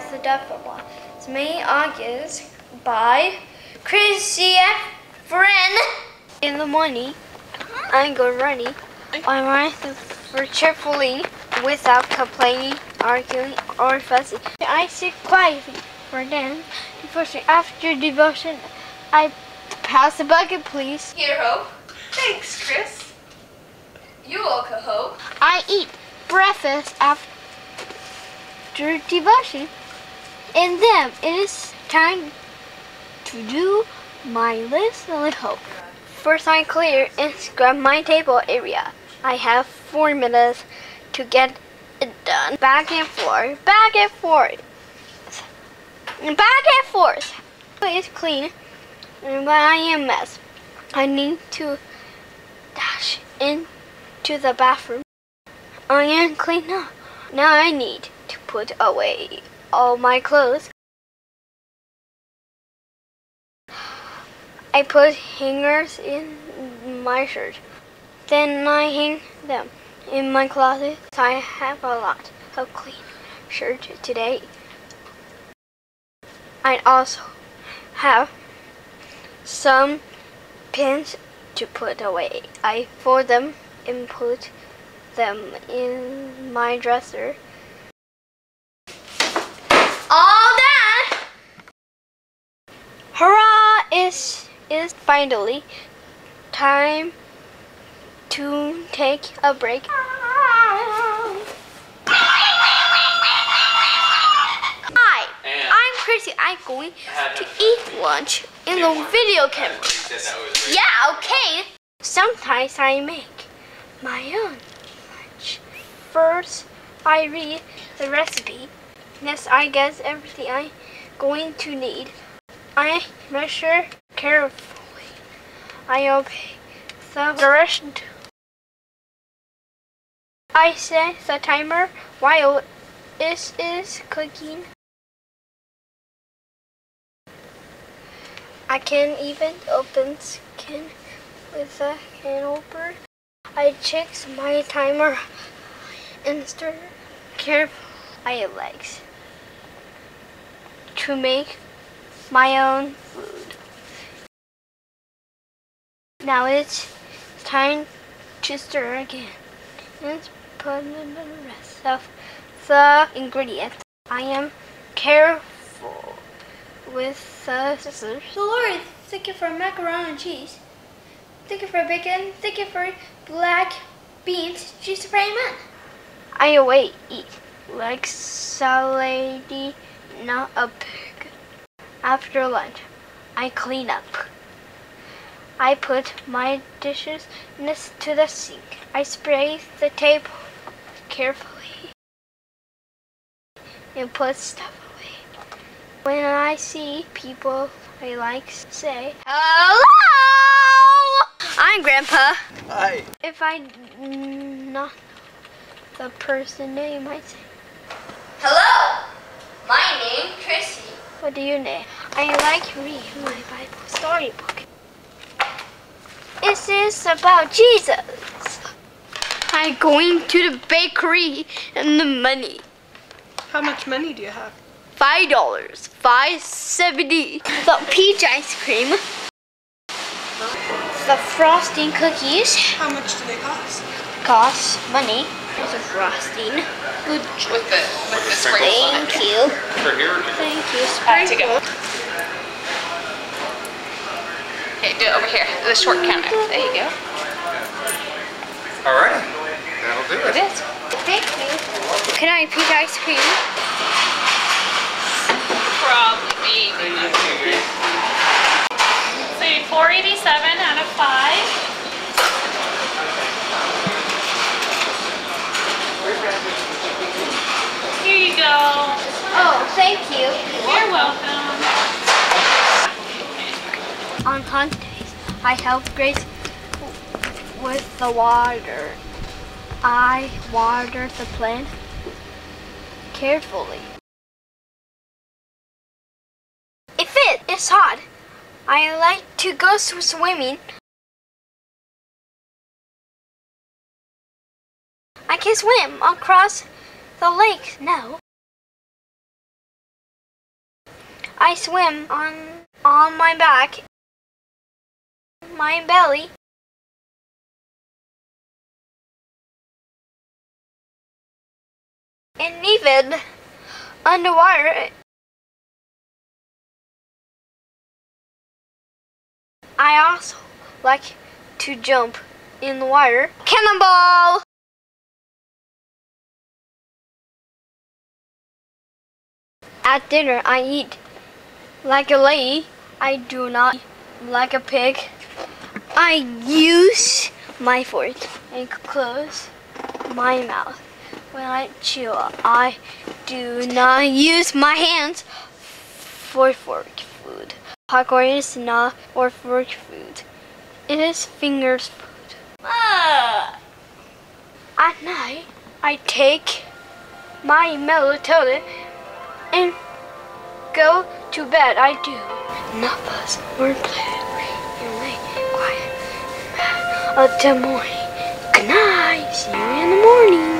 100 as the. It's May, August by Krissy Friend. In the morning, I go running. I run for cheerfully without complaining, arguing, or fussing. I sit quietly for them. Devotion. After devotion, I pass the bucket, please. Here, Hope. Thanks, Chris. You Hope. I eat breakfast after devotion. And then it is time to do my list hope. First I clear and scrub my table area. I have four minutes to get it done. Back and forth, back and forth. Back and forth. It's clean, but I am mess. I need to dash into the bathroom. I am clean now. Now I need to put away all my clothes. I put hangers in my shirt. Then I hang them in my closet. I have a lot of clean shirts today. I also have some pins to put away. I fold them and put them in my dresser. All done! Hurrah! It's, it's finally time to take a break. Hi, I'm Krissy. I'm going to eat lunch in the video camera. Yeah, okay. Sometimes I make my own lunch. First, I read the recipe. Next, I guess everything I'm going to need. I measure carefully. I obey the directions. I set the timer while it is cooking. I can even open skin with a can opener. I check my timer and stir carefully I legs to make my own food. Now it's time to stir again and put in the rest of the ingredients. I am careful with the scissors. So Lord, thank you for macaroni and cheese. Thank you for bacon. Thank you for black beans. Cheese supreme. I await eat like salady, not a pig. After lunch, I clean up. I put my dishes to the sink. I spray the table carefully and put stuff away. When I see people I like say, Hello! I'm Grandpa. Hi. If I not the person name, I say. My name, Krissy. What do you name? I like to read my Bible storybook. This is about Jesus. I'm going to the bakery and the money. How much money do you have? Five dollars. Five seventy. The peach ice cream. The frosting cookies How much do they cost? cost money. There's a frosting. Good. With the with the sprinkles Thank you. For here Thank you. To. Sprinkle. Okay, do it over here. The short counter. There you go. All right. That'll do It it. is. Thank you. Can I have peach ice cream? Probably maybe. Say 487 out of 5. Here you go. Oh, thank you. You're welcome. On Sundays, I help Grace with the water. I water the plant carefully. If it is hot, I like to go swimming. I can swim across the lake now. I swim on on my back, my belly. And even underwater, I also like to jump in the water. Cannonball! At dinner, I eat like a lady. I do not like a pig. I use my fork and close my mouth. When I chew, I do not use my hands for fork food. Popcorn is not for fork food. It is fingers food. Ah. At night, I take my melatonin and go to bad, I do not fuss or play and lay quiet morning. Good night. See you in the morning.